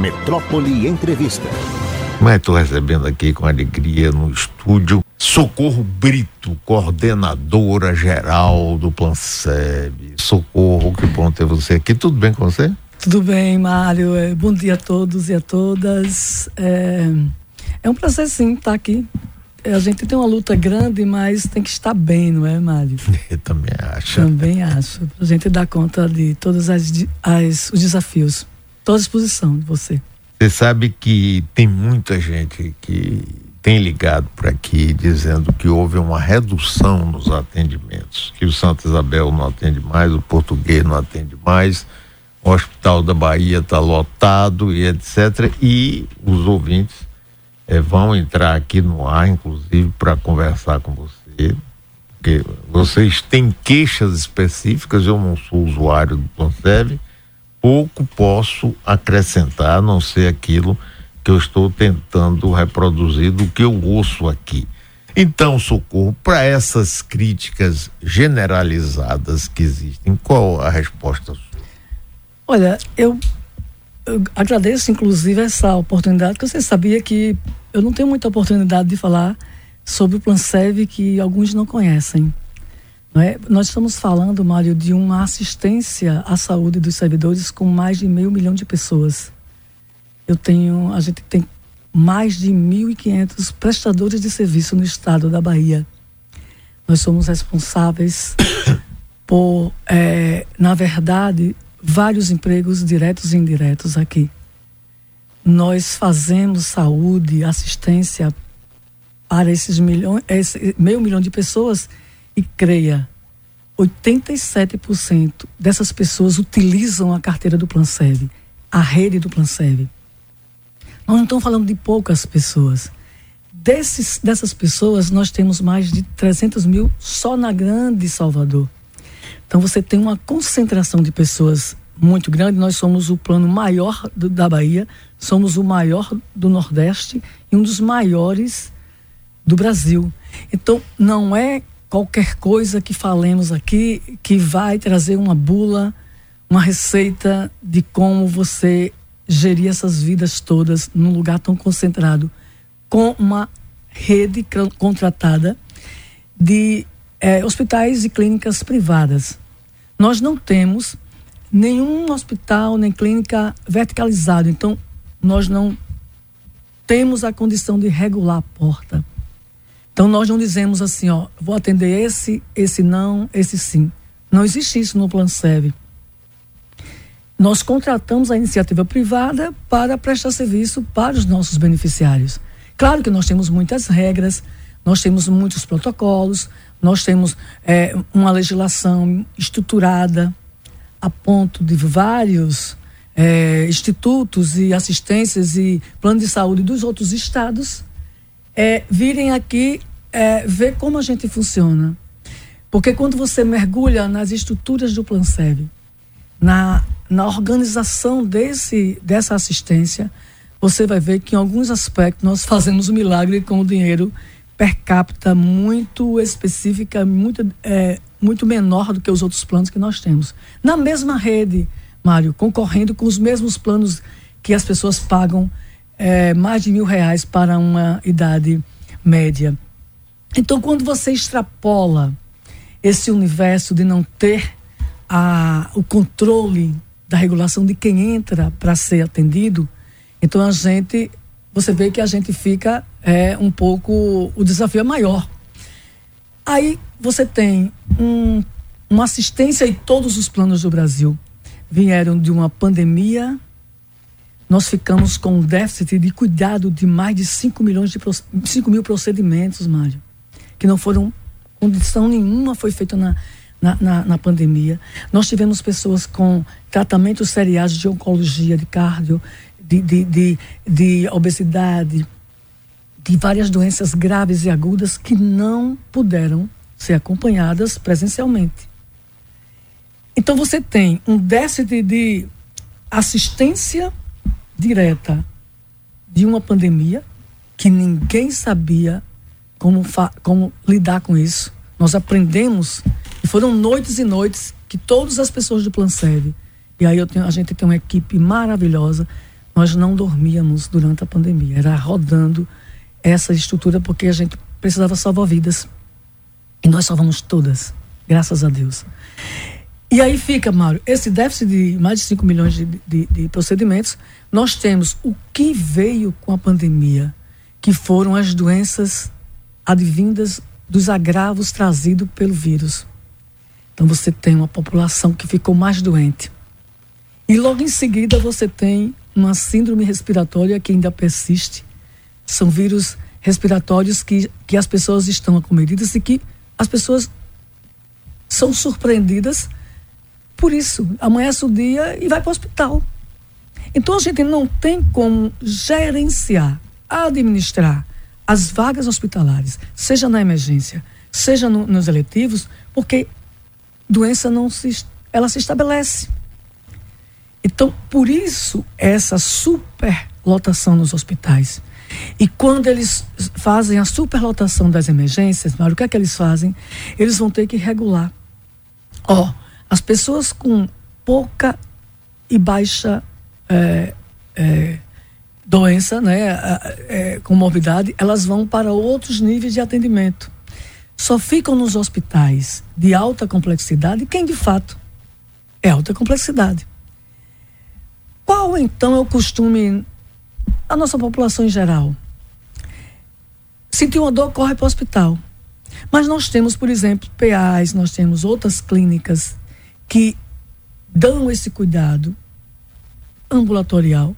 Metrópole Entrevista. Mas estou recebendo aqui com alegria no estúdio Socorro Brito, coordenadora geral do Planseb. Socorro, que bom ter você aqui. Tudo bem com você? Tudo bem, Mário. É, bom dia a todos e a todas. É, é um prazer sim estar aqui. A gente tem uma luta grande, mas tem que estar bem, não é, Mário? Eu também acho. Também acho. A gente dar conta de todos as, as, os desafios. Estou à disposição de você. Você sabe que tem muita gente que tem ligado por aqui dizendo que houve uma redução nos atendimentos, que o Santa Isabel não atende mais, o português não atende mais, o Hospital da Bahia está lotado e etc. E os ouvintes eh, vão entrar aqui no ar, inclusive, para conversar com você, porque vocês têm queixas específicas, eu não sou usuário do Planserve, pouco posso acrescentar, a não ser aquilo que eu estou tentando reproduzir do que eu ouço aqui. Então, socorro, para essas críticas generalizadas que existem, qual a resposta sua? Olha, eu, eu agradeço inclusive essa oportunidade, porque você sabia que eu não tenho muita oportunidade de falar sobre o Plansev que alguns não conhecem. É? Nós estamos falando, Mário, de uma assistência à saúde dos servidores com mais de meio milhão de pessoas. Eu tenho, a gente tem mais de 1.500 prestadores de serviço no estado da Bahia. Nós somos responsáveis por, é, na verdade, vários empregos diretos e indiretos aqui. Nós fazemos saúde, assistência para esses milhões, esse meio milhão de pessoas e creia, 87% dessas pessoas utilizam a carteira do Plansev, a rede do Plansev. Nós não estamos falando de poucas pessoas. Desses, dessas pessoas, nós temos mais de 300 mil só na Grande Salvador. Então, você tem uma concentração de pessoas muito grande. Nós somos o plano maior do, da Bahia, somos o maior do Nordeste e um dos maiores do Brasil. Então, não é qualquer coisa que falemos aqui que vai trazer uma bula, uma receita de como você gerir essas vidas todas num lugar tão concentrado, com uma rede contratada de é, hospitais e clínicas privadas. Nós não temos nenhum hospital nem clínica verticalizado, então nós não temos a condição de regular a porta. Então nós não dizemos assim, ó, vou atender esse, esse não, esse sim. Não existe isso no Plano Serve. Nós contratamos a iniciativa privada para prestar serviço para os nossos beneficiários. Claro que nós temos muitas regras, nós temos muitos protocolos, nós temos é, uma legislação estruturada a ponto de vários é, institutos e assistências e plano de saúde dos outros estados é, virem aqui é, ver como a gente funciona. Porque quando você mergulha nas estruturas do Plansev, na, na organização desse, dessa assistência, você vai ver que em alguns aspectos nós fazemos um milagre com o dinheiro per capita muito específica, muito, é, muito menor do que os outros planos que nós temos. Na mesma rede, Mário, concorrendo com os mesmos planos que as pessoas pagam é, mais de mil reais para uma idade média. Então, quando você extrapola esse universo de não ter a, o controle da regulação de quem entra para ser atendido, então a gente, você vê que a gente fica é, um pouco, o desafio é maior. Aí você tem um, uma assistência em todos os planos do Brasil. Vieram de uma pandemia nós ficamos com um déficit de cuidado de mais de 5 milhões de 5 mil procedimentos, Mário, que não foram condição nenhuma foi feita na, na, na, na, pandemia. Nós tivemos pessoas com tratamentos seriados de oncologia, de cardio, de, de, de, de obesidade, de várias doenças graves e agudas que não puderam ser acompanhadas presencialmente. Então você tem um déficit de assistência direta de uma pandemia que ninguém sabia como, como lidar com isso. Nós aprendemos e foram noites e noites que todas as pessoas do Plan Sede, e aí tenho, a gente tem uma equipe maravilhosa, nós não dormíamos durante a pandemia. Era rodando essa estrutura porque a gente precisava salvar vidas. E nós salvamos todas, graças a Deus. E aí fica, Mário, esse déficit de mais de 5 milhões de, de, de, procedimentos, nós temos o que veio com a pandemia, que foram as doenças advindas dos agravos trazidos pelo vírus. Então você tem uma população que ficou mais doente. E logo em seguida você tem uma síndrome respiratória que ainda persiste. São vírus respiratórios que, que as pessoas estão acometidas e que as pessoas são surpreendidas por isso. Amanhece o dia e vai para o hospital. Então a gente não tem como gerenciar, administrar as vagas hospitalares, seja na emergência, seja no, nos eletivos, porque doença não se, ela se estabelece. Então, por isso, essa superlotação nos hospitais. E quando eles fazem a superlotação das emergências, o que é que eles fazem? Eles vão ter que regular. Ó, oh, as pessoas com pouca e baixa é, é, doença, né, é, morbidade, elas vão para outros níveis de atendimento. Só ficam nos hospitais de alta complexidade quem de fato é alta complexidade. Qual então é o costume a nossa população em geral? Sentir uma dor, corre para o hospital. Mas nós temos, por exemplo, PAs, nós temos outras clínicas que dão esse cuidado ambulatorial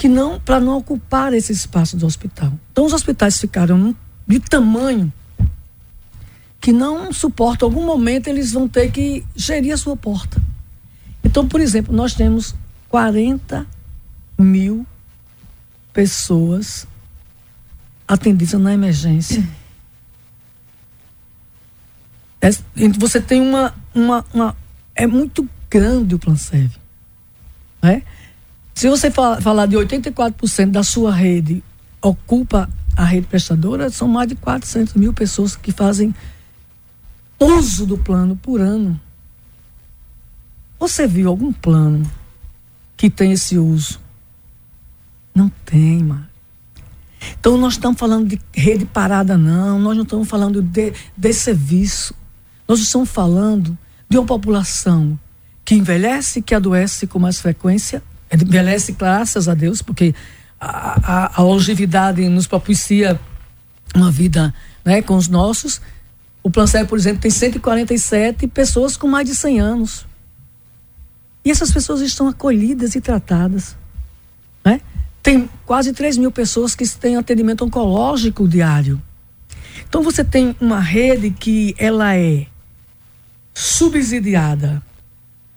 que não para não ocupar esse espaço do hospital. Então os hospitais ficaram de tamanho que não suportam algum momento eles vão ter que gerir a sua porta. Então, por exemplo, nós temos 40 mil pessoas atendidas na emergência. É, você tem uma, uma, uma, É muito grande o Plan Serve. Né? Se você falar de 84% da sua rede ocupa a rede prestadora, são mais de 400 mil pessoas que fazem uso do plano por ano. Você viu algum plano que tem esse uso. Não tem, mano. Então nós estamos falando de rede parada, não. Nós não estamos falando de, de serviço. Nós estamos falando de uma população que envelhece, que adoece com mais frequência. Envelhece, graças a Deus, porque a, a, a longevidade nos propicia uma vida né, com os nossos. O Plan por exemplo, tem 147 pessoas com mais de 100 anos. E essas pessoas estão acolhidas e tratadas. Né? Tem quase 3 mil pessoas que têm atendimento oncológico diário. Então você tem uma rede que ela é subsidiada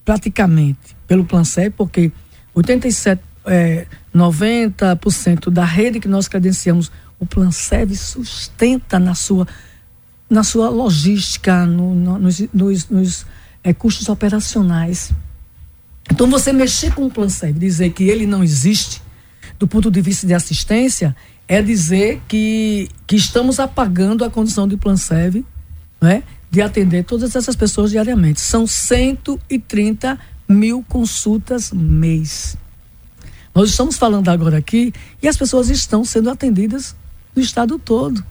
praticamente pelo Plancep, porque 87, é, 90% da rede que nós credenciamos, o Plancep sustenta na sua, na sua logística, no, no, nos, nos, nos é, custos operacionais. Então, você mexer com o Plan Serve, dizer que ele não existe, do ponto de vista de assistência, é dizer que, que estamos apagando a condição de Plan Serve, né, de atender todas essas pessoas diariamente. São 130 mil consultas mês. Nós estamos falando agora aqui e as pessoas estão sendo atendidas no estado todo.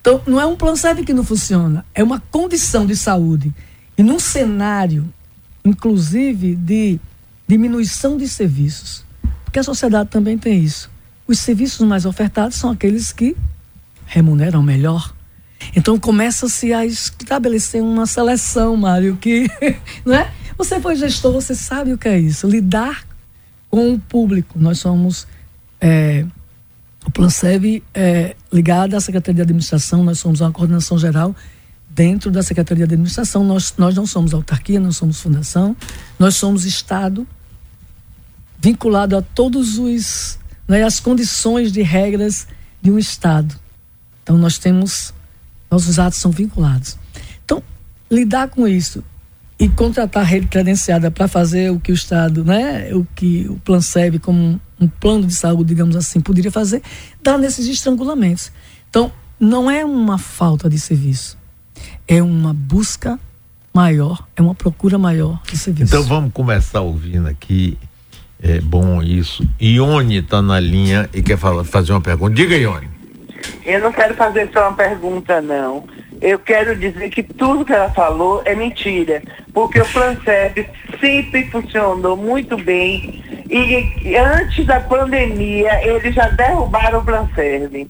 Então, não é um plano serve que não funciona, é uma condição de saúde. E num cenário inclusive de diminuição de serviços. Porque a sociedade também tem isso. Os serviços mais ofertados são aqueles que remuneram melhor. Então começa-se a estabelecer uma seleção, Mário, que, não é? Você foi gestor, você sabe o que é isso, lidar com o público. Nós somos é, o Plansev é ligado à Secretaria de Administração, nós somos uma coordenação geral dentro da Secretaria de Administração. Nós, nós não somos autarquia, não somos fundação, nós somos Estado vinculado a todos os né, as condições de regras de um Estado. Então nós temos nossos atos são vinculados. Então lidar com isso e contratar a rede credenciada para fazer o que o Estado, né, o que o Plan serve como um, um plano de saúde, digamos assim, poderia fazer, dá nesses estrangulamentos. Então não é uma falta de serviço é uma busca maior, é uma procura maior de serviço. Então vamos começar ouvindo aqui É bom isso. Ione está na linha e quer falar, fazer uma pergunta. Diga, Ione. Eu não quero fazer só uma pergunta, não. Eu quero dizer que tudo que ela falou é mentira, porque o Planceb sempre funcionou muito bem e antes da pandemia eles já derrubaram o Planceb.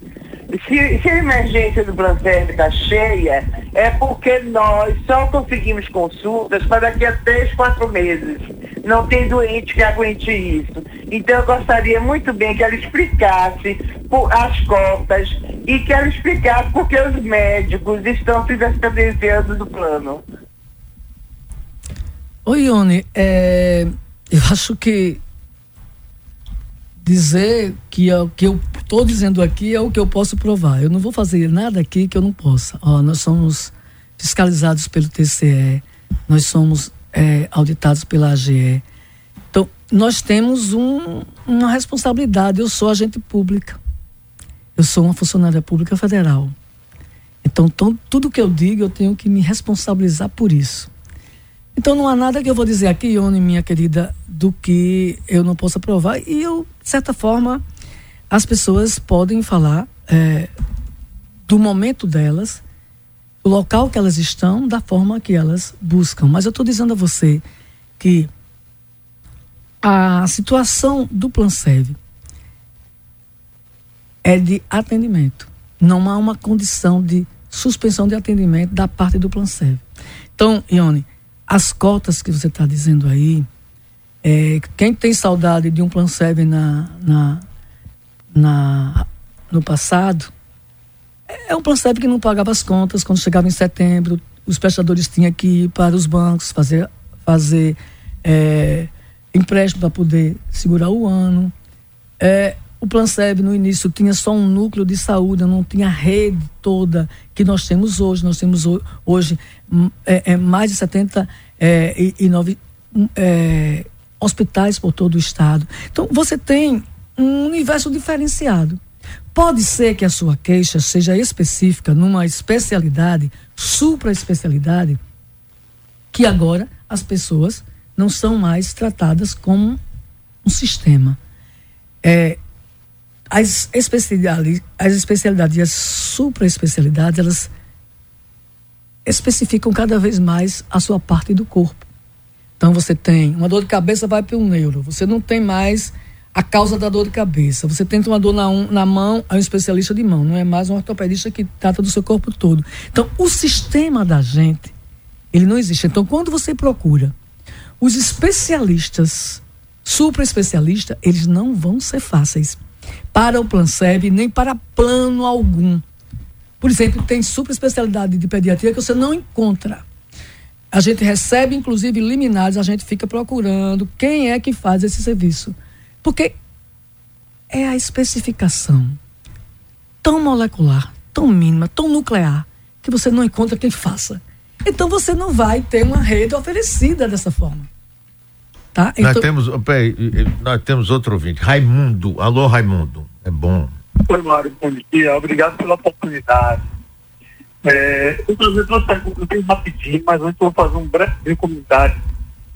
Se, se, a emergência do Planterme está cheia, é porque nós só conseguimos consultas para daqui a três, quatro meses. Não tem doente que aguente isso. Então eu gostaria muito bem que ela explicasse as cotas e que ela explicasse porque os médicos estão se descredenciando do plano. Oi, Ione, é, eu acho que dizer que é o que eu estou dizendo aqui é o que eu posso provar. Eu não vou fazer nada aqui que eu não possa. Ó, nós somos fiscalizados pelo TCE, nós somos é, auditados pela AGE. Então, nós temos um, uma responsabilidade. Eu sou agente pública. Eu sou uma funcionária pública federal. Então, tudo que eu digo, eu tenho que me responsabilizar por isso. Então não há nada que eu vou dizer aqui, Ione, minha querida, do que eu não possa provar. E eu, de certa forma, as pessoas podem falar é, do momento delas, do local que elas estão, da forma que elas buscam. Mas eu estou dizendo a você que a situação do Plansev é de atendimento. Não há uma condição de suspensão de atendimento da parte do Plansev. Então, Ione, as cotas que você está dizendo aí, é, quem tem saudade de um Plan 7 na, na, na, no passado, é um Plan 7 que não pagava as contas quando chegava em setembro, os prestadores tinham que ir para os bancos fazer, fazer é, empréstimo para poder segurar o ano. É, o Plan SEB no início tinha só um núcleo de saúde, não tinha a rede toda que nós temos hoje. Nós temos hoje hum, é, é mais de 79 é, e nove, hum, é, hospitais por todo o estado. Então você tem um universo diferenciado. Pode ser que a sua queixa seja específica numa especialidade, supra-especialidade, que agora as pessoas não são mais tratadas como um sistema. É, as especialidades, as especialidades e as supra-especialidades, elas especificam cada vez mais a sua parte do corpo. Então você tem uma dor de cabeça, vai para o neuro. Você não tem mais a causa da dor de cabeça. Você tem uma dor na, um, na mão, é um especialista de mão, não é mais um ortopedista que trata do seu corpo todo. Então, o sistema da gente, ele não existe. Então, quando você procura os especialistas, supra especialistas, eles não vão ser fáceis para o Planseb, nem para plano algum. Por exemplo, tem super especialidade de pediatria que você não encontra. A gente recebe, inclusive, liminares, a gente fica procurando quem é que faz esse serviço. Porque é a especificação tão molecular, tão mínima, tão nuclear, que você não encontra quem faça. Então você não vai ter uma rede oferecida dessa forma. Tá? Então... Nós, temos, peraí, nós temos outro ouvinte, Raimundo. Alô, Raimundo. É bom. Oi, Mário, bom dia. Obrigado pela oportunidade. É, eu vou fazer duas perguntas bem rapidinho, mas antes eu vou fazer um breve comentário.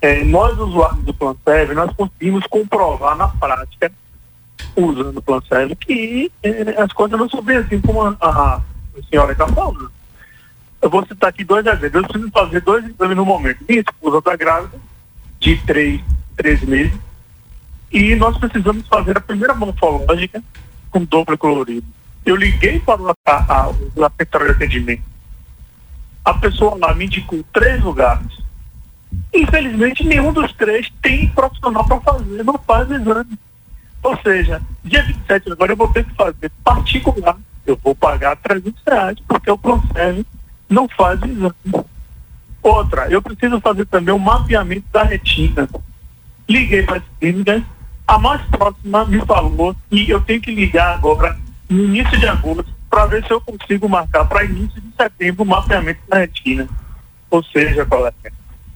É, nós, usuários do PlanServe, nós conseguimos comprovar na prática, usando o PlanServe, que é, as coisas não são bem assim como a, a, a senhora está falando. Eu vou citar aqui dois exemplos. Eu preciso fazer dois exames no momento. Minha esposa está grávida de três, três meses. E nós precisamos fazer a primeira morfológica com dobro colorido. Eu liguei para o, a, a, a de atendimento. A pessoa lá me indicou três lugares. Infelizmente, nenhum dos três tem profissional para fazer, não faz exame. Ou seja, dia 27 agora eu vou ter que fazer particular. Eu vou pagar 300 reais, porque o Conserve não faz exame. Outra, eu preciso fazer também o um mapeamento da retina. Liguei para as clínicas, a mais próxima me falou que eu tenho que ligar agora, no início de agosto, para ver se eu consigo marcar para início de setembro o mapeamento da retina. Ou seja, colega,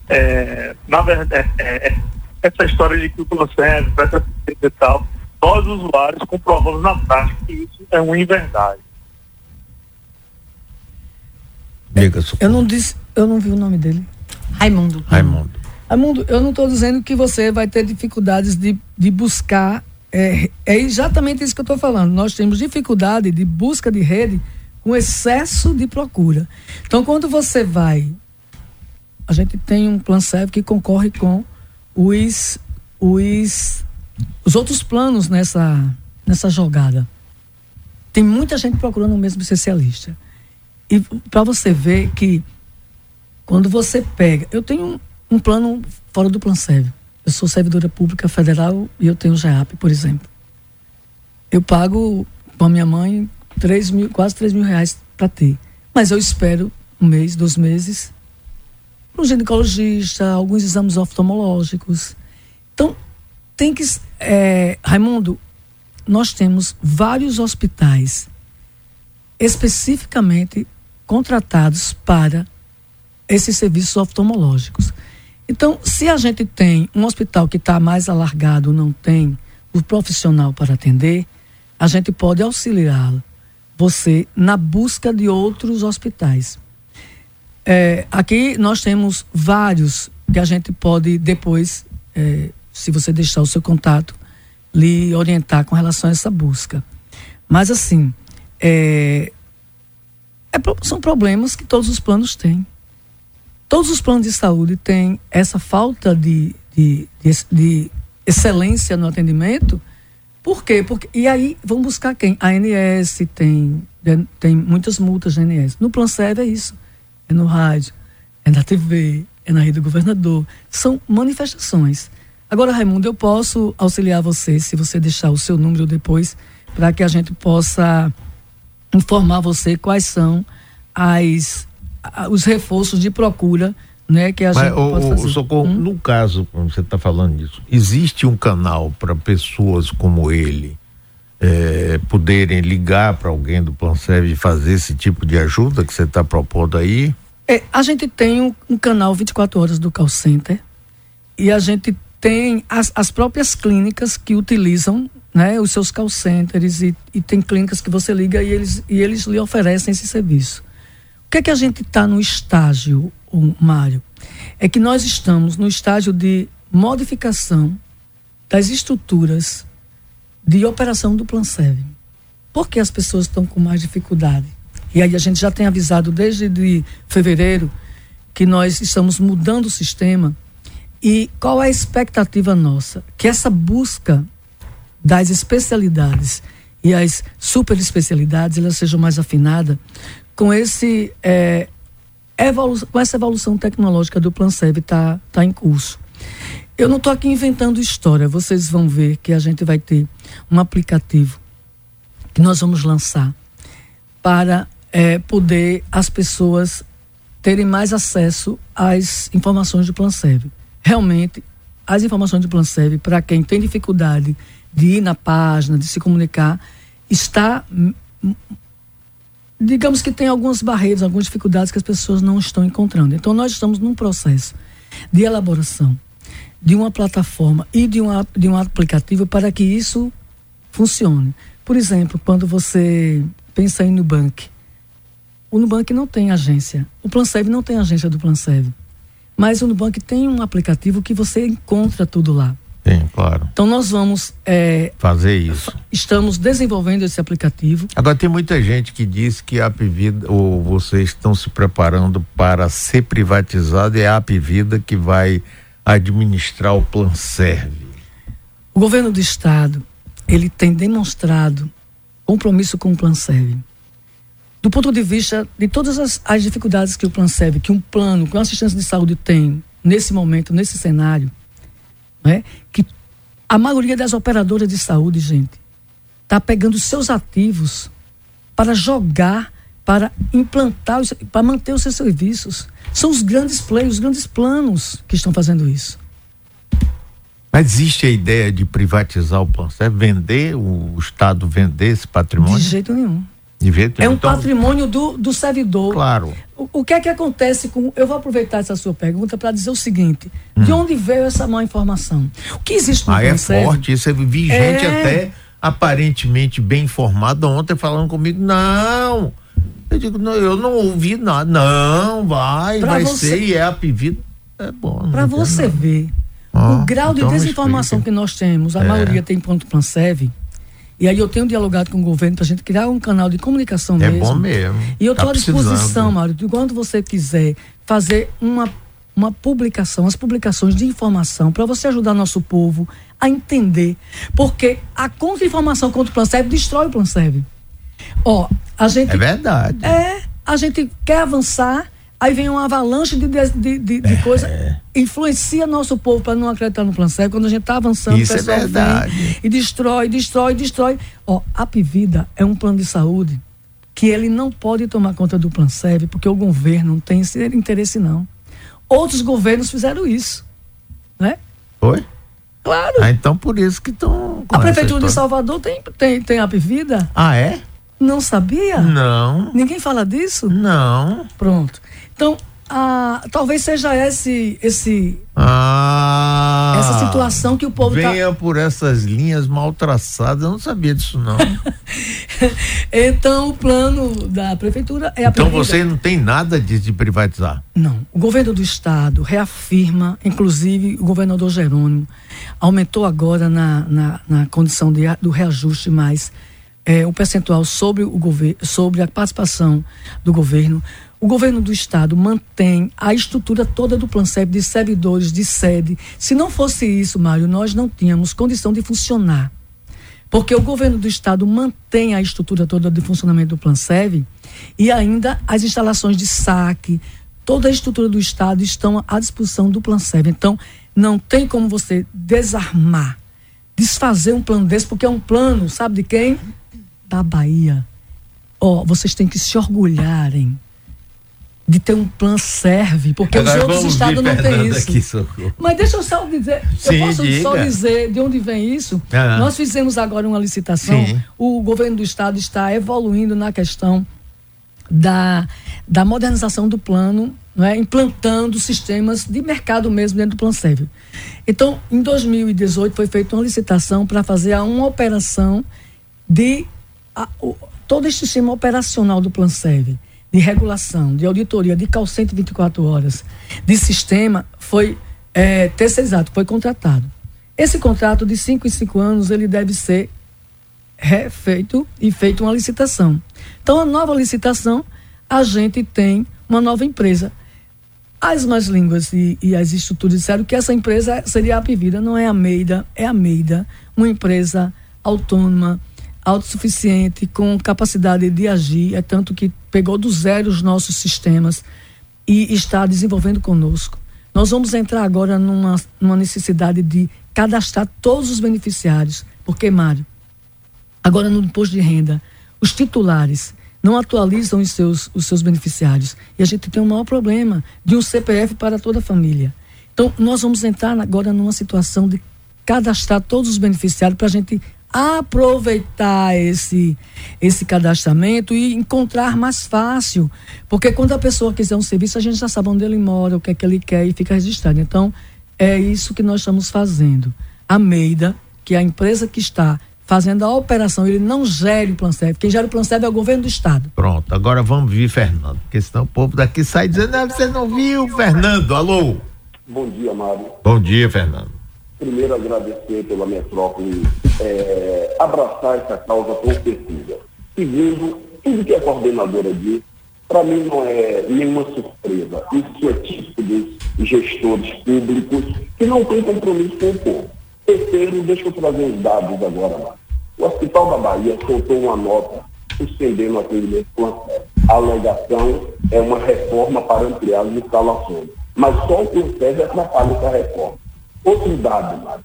é, na verdade, é, é, essa história de que o processo, essa e tal, nós usuários comprovamos na prática que isso é uma inverdade. eu não disse, eu não vi o nome dele. Raimundo. Raimundo. Raimundo, eu não estou dizendo que você vai ter dificuldades de, de buscar. É, é exatamente isso que eu estou falando. Nós temos dificuldade de busca de rede com excesso de procura. Então, quando você vai. A gente tem um plano serve que concorre com os, os, os outros planos nessa, nessa jogada. Tem muita gente procurando o mesmo especialista. E para você ver que quando você pega. Eu tenho um, um plano fora do plano serve. Eu sou servidora pública federal e eu tenho o GEAP, por exemplo. Eu pago com a minha mãe 3 mil, quase 3 mil reais para ter. Mas eu espero um mês, dois meses, um ginecologista, alguns exames oftalmológicos. Então, tem que. É, Raimundo, nós temos vários hospitais especificamente contratados para esses serviços oftalmológicos. Então, se a gente tem um hospital que está mais alargado, não tem o profissional para atender, a gente pode auxiliá-lo, você, na busca de outros hospitais. É, aqui nós temos vários que a gente pode depois, é, se você deixar o seu contato, lhe orientar com relação a essa busca. Mas assim, é, é são problemas que todos os planos têm. Todos os planos de saúde têm essa falta de, de, de, de excelência no atendimento. Por quê? Porque, e aí vão buscar quem? A ANS tem, tem muitas multas na ANS. No Plan Serve é isso. É no rádio, é na TV, é na rede do governador. São manifestações. Agora, Raimundo, eu posso auxiliar você, se você deixar o seu número depois, para que a gente possa informar você quais são as, os reforços de procura né, que a Mas, gente o. O Socorro, hum? no caso, como você está falando disso, existe um canal para pessoas como ele é, poderem ligar para alguém do Plan e fazer esse tipo de ajuda que você está propondo aí? É, a gente tem um, um, canal 24 horas do call center e a gente tem as, as próprias clínicas que utilizam né, os seus call centers e, e tem clínicas que você liga e eles, e eles lhe oferecem esse serviço. Que é que a gente está no estágio, Mário? É que nós estamos no estágio de modificação das estruturas de operação do Plan Serve. Por que as pessoas estão com mais dificuldade? E aí a gente já tem avisado desde de fevereiro que nós estamos mudando o sistema e qual é a expectativa nossa? Que essa busca das especialidades e as super especialidades elas sejam mais afinadas com esse é, evolução, com essa evolução tecnológica do Plan Serve está tá em curso. Eu não estou aqui inventando história. Vocês vão ver que a gente vai ter um aplicativo que nós vamos lançar para é, poder as pessoas terem mais acesso às informações do Plan Serve realmente as informações do plano serve para quem tem dificuldade de ir na página, de se comunicar, está digamos que tem algumas barreiras, algumas dificuldades que as pessoas não estão encontrando. Então nós estamos num processo de elaboração de uma plataforma e de, uma, de um aplicativo para que isso funcione. Por exemplo, quando você pensa em Nubank, o Nubank não tem agência, o Planserve não tem agência do Planserve. Mas o Nubank tem um aplicativo que você encontra tudo lá. Sim, claro. Então nós vamos é, fazer isso. Estamos desenvolvendo esse aplicativo. Agora tem muita gente que diz que a Apvida ou vocês estão se preparando para ser privatizado e é a Apvida que vai administrar o Plan Serve. O governo do estado ele tem demonstrado compromisso com o Plan Serve do ponto de vista de todas as, as dificuldades que o plano serve, que um plano, que uma assistência de saúde tem nesse momento, nesse cenário, né? que a maioria das operadoras de saúde, gente, está pegando seus ativos para jogar, para implantar, para manter os seus serviços. São os grandes players, os grandes planos que estão fazendo isso. Mas existe a ideia de privatizar o plano, vender, o Estado vender esse patrimônio? De jeito nenhum. É um então, patrimônio do, do servidor. Claro. O, o, que é que acontece com. Eu vou aproveitar essa sua pergunta para dizer o seguinte: hum. de onde veio essa má informação? O que existe no Ah, é forte, isso é vigente é... até aparentemente bem informado ontem falando comigo, não. Eu digo, não, eu não ouvi nada. Não, vai, pra vai você... ser e é a pedido. É bom. Para você ver ah, o grau então de desinformação que nós temos, a é. maioria tem ponto plan serve. E aí eu tenho dialogado com o governo para a gente criar um canal de comunicação é mesmo. É bom mesmo. E eu estou tá à disposição, Mário, de quando você quiser fazer uma, uma publicação, as publicações de informação, para você ajudar nosso povo a entender. Porque a contra-informação contra o Plan destrói o Plan Ó, a gente. É verdade. É, a gente quer avançar, aí vem uma avalanche de, de, de, de é. coisa, influencia nosso povo para não acreditar no Plan quando a gente está avançando, Isso o pessoal é verdade. E destrói, destrói, destrói. Ó, a Pivida é um plano de saúde que ele não pode tomar conta do Plan porque o governo não tem esse interesse não. Outros governos fizeram isso, né? Foi? Claro. Ah, então por isso que estão. A prefeitura de Salvador tem, tem, tem a Pivida. Ah, é? Não sabia? Não. Ninguém fala disso? Não. Pronto. Então, ah, talvez seja esse esse ah, essa situação que o povo tá venha tá... por essas linhas mal traçadas eu não sabia disso não. Então o plano da prefeitura é a então você não tem nada de, de privatizar? Não. O governo do estado reafirma inclusive o governador Jerônimo aumentou agora na, na, na condição de, do reajuste mais é, o percentual sobre o governo, sobre a participação do governo. O governo do estado mantém a estrutura toda do Planseb de servidores, de sede. Se não fosse isso, Mário, nós não tínhamos condição de funcionar. Porque o governo do estado mantém a estrutura toda de funcionamento do Planseb e ainda as instalações de saque, toda a estrutura do estado estão à disposição do Planseb. Então, não tem como você desarmar, desfazer um plano desse, porque é um plano, sabe de quem? da Bahia, ó, oh, vocês têm que se orgulharem de ter um plano serve, porque Agora os outros estados não têm isso. Aqui, Mas deixa eu só dizer, Sim, eu posso diga. só dizer de onde vem isso? Ah. Nós fizemos agora uma licitação, Sim. o governo do estado está evoluindo na questão da, da modernização do plano, não é? implantando sistemas de mercado mesmo dentro do plano serve. Então, em 2018 foi feita uma licitação para fazer uma operação de a, o, todo este sistema operacional do Plan Serve, de regulação, de auditoria, de call 124 horas, de sistema, foi é, terceirizado, foi contratado. Esse contrato de 5 em 5 anos, ele deve ser refeito e feito uma licitação. Então, a nova licitação, a gente tem uma nova empresa. As mais línguas e, e, as estruturas disseram que essa empresa seria a Pivida, não é a Meida, é a Meida, uma empresa autônoma, autossuficiente, com capacidade de agir, é tanto que pegou do zero os nossos sistemas e está desenvolvendo conosco. Nós vamos entrar agora numa, numa necessidade de cadastrar todos os beneficiários, porque, Mário, agora no imposto de renda, os titulares não atualizam os seus, os seus beneficiários. E a gente tem um maior problema de um CPF para toda a família. Então, nós vamos entrar agora numa situação de cadastrar todos os beneficiários para a gente aproveitar esse esse cadastramento e encontrar mais fácil, porque quando a pessoa quiser um serviço, a gente já sabe onde ele mora, o que é que ele quer e fica registrado. Então, é isso que nós estamos fazendo. A Meida, que é a empresa que está fazendo a operação, ele não gere o Plansef. Quem gera o Plansef é o governo do estado. Pronto, agora vamos vir Fernando, porque senão o povo daqui sai dizendo, ah, você não viu, Fernando, alô? Bom dia, Mário. Bom dia, Fernando primeiro agradecer pela metrópole é, abraçar essa causa com certeza. Segundo, tudo que a coordenadora disse, para mim não é nenhuma surpresa. Isso é típico dos gestores públicos que não têm compromisso com o povo. Terceiro, deixa eu trazer os dados agora lá. O Hospital da Bahia soltou uma nota suspendendo o atendimento com a alegação é uma reforma para ampliar as instalações. Mas só o Conselho atrapalha essa reforma. Outro dado, Mário.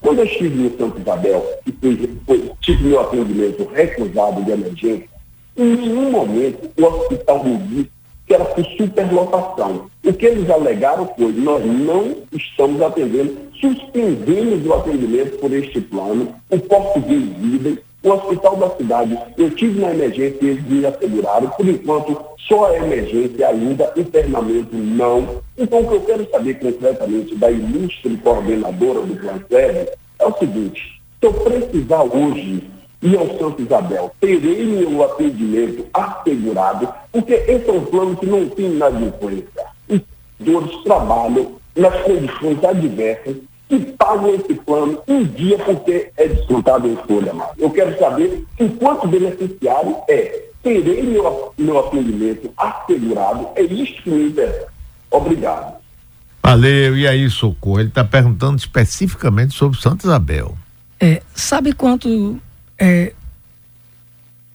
Quando eu estive no Santo Isabel e fui, fui, tive meu atendimento recusado de emergência, em nenhum momento o hospital me disse que era por superlotação. O que eles alegaram foi, nós não estamos atendendo, suspendemos o atendimento por este plano, o português vida o hospital da cidade, eu tive na emergência e eles me asseguraram, por enquanto, só a emergência ainda, internamento não. Então, o que eu quero saber concretamente da ilustre coordenadora do Plan é o seguinte, se eu precisar hoje ir ao Santo Isabel, terei meu atendimento assegurado, porque esse é um plano que não tem inadimplência. Os trabalham nas condições adversas que pagam esse plano um dia porque é descontado em folha. Eu quero saber enquanto beneficiário é terei meu, meu atendimento assegurado, é isso que me interessa. Obrigado. Valeu, e aí, Socorro? Ele está perguntando especificamente sobre Santa Isabel. É, sabe quanto. É,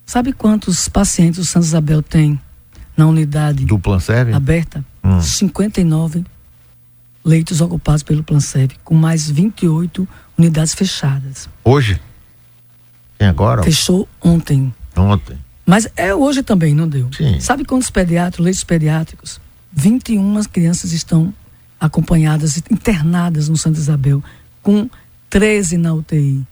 sabe quantos pacientes o Santa Isabel tem na unidade do Plan Serve? aberta? Hum. 59 leitos ocupados pelo Planserve, com mais 28 unidades fechadas. Hoje? Tem agora? Fechou ontem. Ontem. Mas é hoje também, não deu. Sim. Sabe quantos pediatros, leitos pediátricos? 21 crianças estão acompanhadas, internadas no Santa Isabel, com 13 na UTI.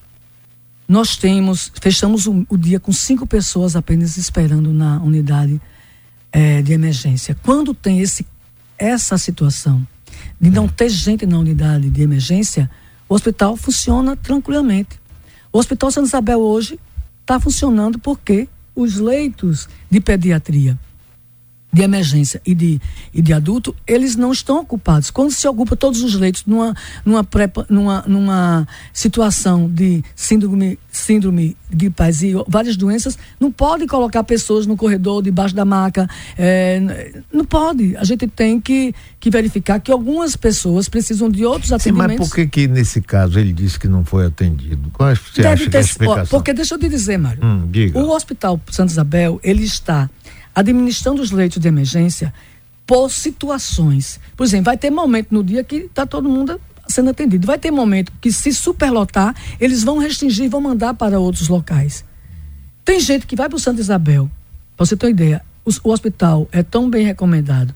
Nós temos, fechamos o, o dia com cinco pessoas apenas esperando na unidade é, de emergência. Quando tem esse, essa situação, de não ter gente na unidade de emergência, o hospital funciona tranquilamente. O Hospital Santa Isabel hoje está funcionando porque os leitos de pediatria de emergência e de, e de adulto, eles não estão ocupados. Quando se ocupa todos os leitos numa, numa, prepa, numa, numa situação de síndrome, síndrome de paz e várias doenças, não pode colocar pessoas no corredor, debaixo da maca. É, não pode. A gente tem que, que verificar que algumas pessoas precisam de outros atendimentos. Sim, mas por que, que nesse caso ele disse que não foi atendido? Qual você Deve acha ter, que é a explicação? Porque deixa eu te dizer, Mário. Hum, o Hospital Santa Isabel, ele está administrando os leitos de emergência por situações. Por exemplo, vai ter momento no dia que está todo mundo sendo atendido. Vai ter momento que, se superlotar, eles vão restringir e vão mandar para outros locais. Tem gente que vai para o Santa Isabel, para você ter uma ideia, o, o, hospital é tão bem recomendado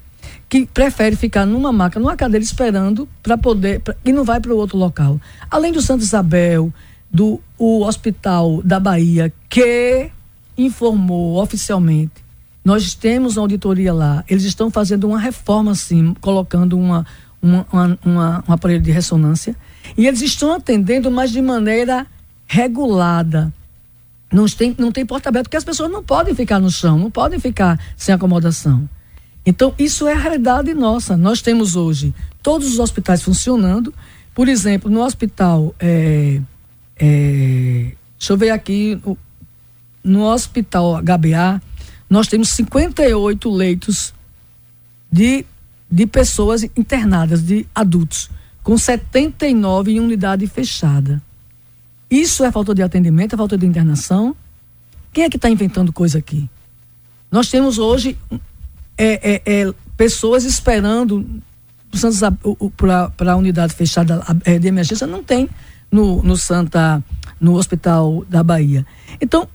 que prefere ficar numa maca, numa cadeira esperando para poder pra, e não vai para o outro local. Além do Santa Isabel, do o Hospital da Bahia, que informou oficialmente nós temos uma auditoria lá. Eles estão fazendo uma reforma, assim, colocando uma, uma, uma, um aparelho de ressonância. E eles estão atendendo, mas de maneira regulada. Não tem, não tem porta aberta, porque as pessoas não podem ficar no chão, não podem ficar sem acomodação. Então, isso é a realidade nossa. Nós temos hoje todos os hospitais funcionando. Por exemplo, no hospital. É, é, deixa eu ver aqui. No hospital HBA, nós temos 58 leitos de, de pessoas internadas, de adultos, com 79 em unidade fechada. Isso é falta de atendimento, é falta de internação? Quem é que está inventando coisa aqui? Nós temos hoje é, é, é, pessoas esperando para a unidade fechada é, de emergência, não tem no, no Santa, no Hospital da Bahia. Então,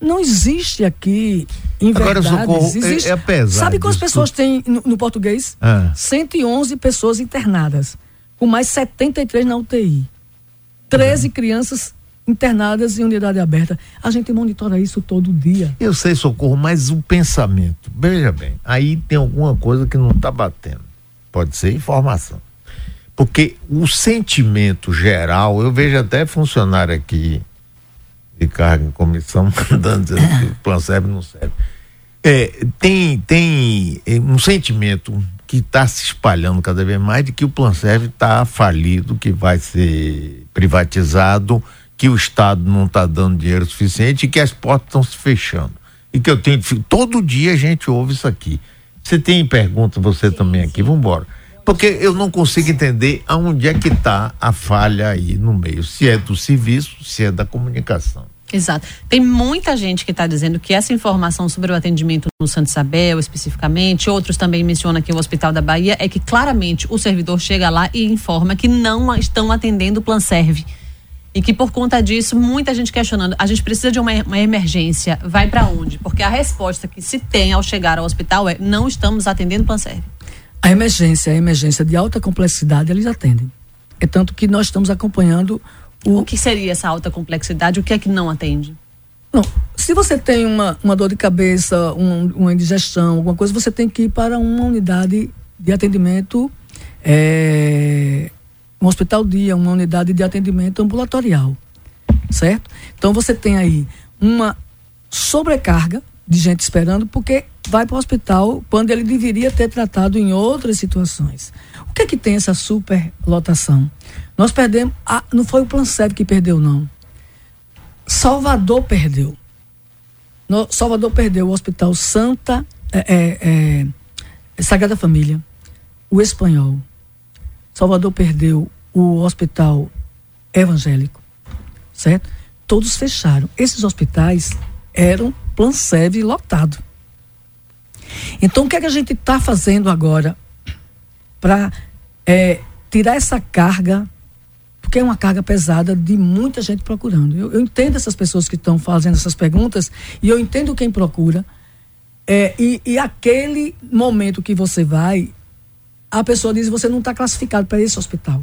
não existe aqui, em Agora, socorro, existe, é, é pesado. Sabe quantas pessoas tem no, no português? Ah. 111 pessoas internadas, com mais 73 na UTI. 13 uhum. crianças internadas em unidade aberta. A gente monitora isso todo dia. Eu sei, Socorro, mas o pensamento, veja bem, aí tem alguma coisa que não está batendo. Pode ser informação. Porque o sentimento geral, eu vejo até funcionário aqui de carga em comissão mandando dizer que o plano serve não serve. É, tem, tem é, um sentimento que está se espalhando cada vez mais de que o plano serve está falido, que vai ser privatizado, que o Estado não está dando dinheiro suficiente e que as portas estão se fechando. E que eu tenho. Todo dia a gente ouve isso aqui. Você tem pergunta, você também aqui, vamos embora. Porque eu não consigo entender aonde é que está a falha aí no meio. Se é do serviço, se é da comunicação. Exato. Tem muita gente que está dizendo que essa informação sobre o atendimento no Santo Isabel, especificamente, outros também mencionam aqui o Hospital da Bahia, é que claramente o servidor chega lá e informa que não estão atendendo o Plan Serve. E que por conta disso, muita gente questionando, a gente precisa de uma, uma emergência, vai para onde? Porque a resposta que se tem ao chegar ao hospital é: não estamos atendendo o Plan Serve. A emergência, a emergência de alta complexidade, eles atendem. É tanto que nós estamos acompanhando o... o que seria essa alta complexidade? O que é que não atende? Não, se você tem uma, uma dor de cabeça, um, uma indigestão, alguma coisa, você tem que ir para uma unidade de atendimento, é, um hospital dia, uma unidade de atendimento ambulatorial, certo? Então você tem aí uma sobrecarga de gente esperando, porque vai para o hospital quando ele deveria ter tratado em outras situações. O que é que tem essa superlotação? Nós perdemos, ah, não foi o Plansev que perdeu não. Salvador perdeu. No, Salvador perdeu o Hospital Santa é, é, é, Sagrada Família, o Espanhol. Salvador perdeu o Hospital Evangélico, certo? Todos fecharam. Esses hospitais eram Plansev lotado. Então, o que, é que a gente está fazendo agora para é, tirar essa carga porque é uma carga pesada de muita gente procurando. Eu, eu entendo essas pessoas que estão fazendo essas perguntas e eu entendo quem procura. É, e, e aquele momento que você vai, a pessoa diz: você não está classificado para esse hospital.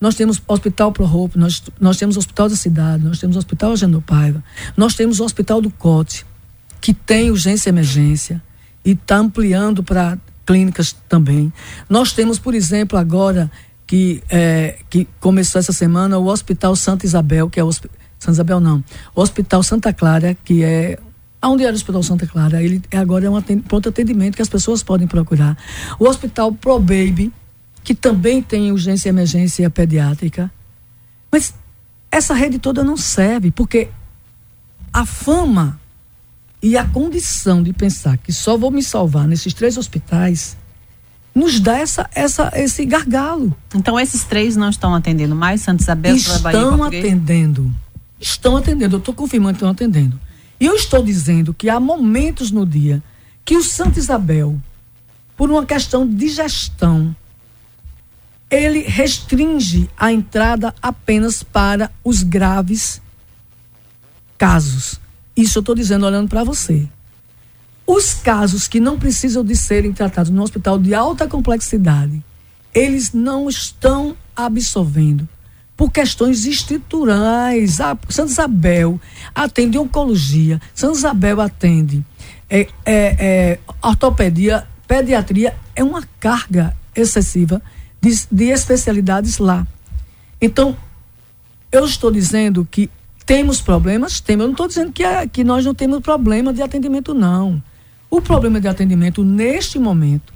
Nós temos Hospital Pro Hope, nós, nós temos Hospital da Cidade, nós temos Hospital Agendo Paiva, nós temos o Hospital do Cote, que tem urgência e emergência e está ampliando para clínicas também. Nós temos, por exemplo, agora que, é, que começou essa semana o Hospital Santa Isabel, que é o Santa Isabel não, o Hospital Santa Clara, que é Onde era o Hospital Santa Clara? Ele agora é um pronto atendimento que as pessoas podem procurar. O Hospital Pro Baby, que também tem urgência e emergência pediátrica. Mas essa rede toda não serve, porque a fama e a condição de pensar que só vou me salvar nesses três hospitais nos dá essa, essa, esse gargalo. Então esses três não estão atendendo mais, Santa Isabel, Estão atendendo. Estão atendendo, eu estou confirmando que estão atendendo. E eu estou dizendo que há momentos no dia que o Santa Isabel, por uma questão de gestão, ele restringe a entrada apenas para os graves casos. Isso eu estou dizendo olhando para você. Os casos que não precisam de serem tratados no hospital de alta complexidade, eles não estão absolvendo por questões estruturais. A Santa Isabel atende oncologia, Santa Isabel atende é, é, é, ortopedia, pediatria, é uma carga excessiva de, de especialidades lá. Então, eu estou dizendo que temos problemas, temos. Eu não estou dizendo que, é, que nós não temos problema de atendimento, não. O problema de atendimento neste momento,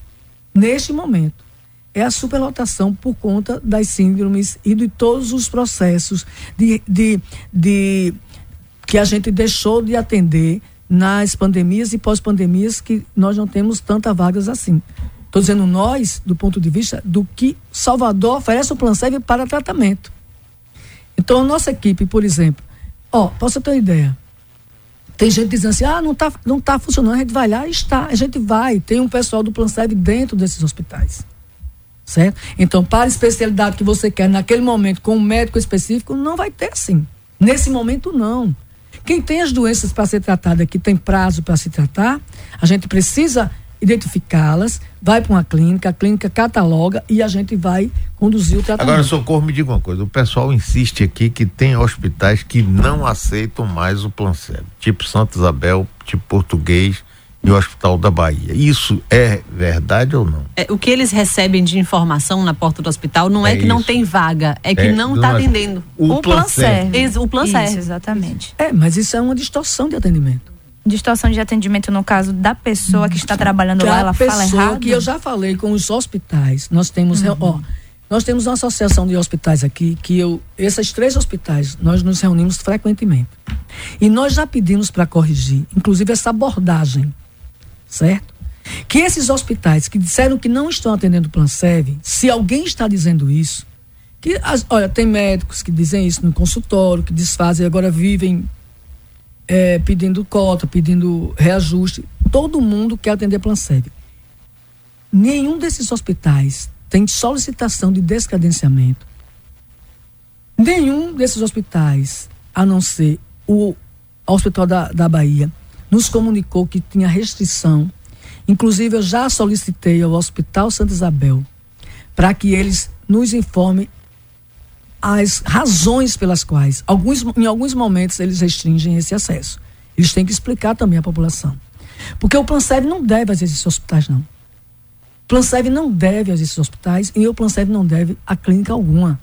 neste momento, é a superlotação por conta das síndromes e de todos os processos de, de, de que a gente deixou de atender nas pandemias e pós-pandemias que nós não temos tantas vagas assim. Estou dizendo nós, do ponto de vista do que Salvador oferece o Plan Serve para tratamento. Então, a nossa equipe, por exemplo, ó, posso ter uma ideia. Tem gente dizendo assim, ah, não está não tá funcionando, a gente vai lá e está, a gente vai. Tem um pessoal do Plan Serve dentro desses hospitais. Certo? Então, para a especialidade que você quer naquele momento, com um médico específico, não vai ter assim. Nesse momento, não. Quem tem as doenças para ser tratada, que tem prazo para se tratar, a gente precisa identificá-las, vai para uma clínica, a clínica cataloga e a gente vai conduzir o tratamento. Agora, Socorro, me diga uma coisa: o pessoal insiste aqui que tem hospitais que não aceitam mais o Planceb, tipo Santa Isabel, tipo Português e o Hospital da Bahia. Isso é verdade ou não? É, o que eles recebem de informação na porta do hospital não é, é que isso. não tem vaga, é que é, não está atendendo. O, o Plan Serve. O Plan Serve. exatamente. É, mas isso é uma distorção de atendimento distorção de atendimento no caso da pessoa que está trabalhando que lá, ela fala errado? que eu já falei com os hospitais, nós temos, uhum. ó, nós temos uma associação de hospitais aqui que eu, esses três hospitais, nós nos reunimos frequentemente. E nós já pedimos para corrigir, inclusive essa abordagem, certo? Que esses hospitais que disseram que não estão atendendo o Plan Serve, se alguém está dizendo isso, que as, olha, tem médicos que dizem isso no consultório, que desfazem agora vivem é, pedindo cota, pedindo reajuste. Todo mundo quer atender Planseg. Nenhum desses hospitais tem solicitação de descadenciamento. Nenhum desses hospitais, a não ser o Hospital da, da Bahia, nos comunicou que tinha restrição. Inclusive, eu já solicitei ao Hospital Santa Isabel para que eles nos informem as razões pelas quais, alguns, em alguns momentos, eles restringem esse acesso. Eles têm que explicar também à população. Porque o Plansev não deve a esses hospitais, não. O Plansev não deve a esses hospitais e o Plansev não deve a clínica alguma.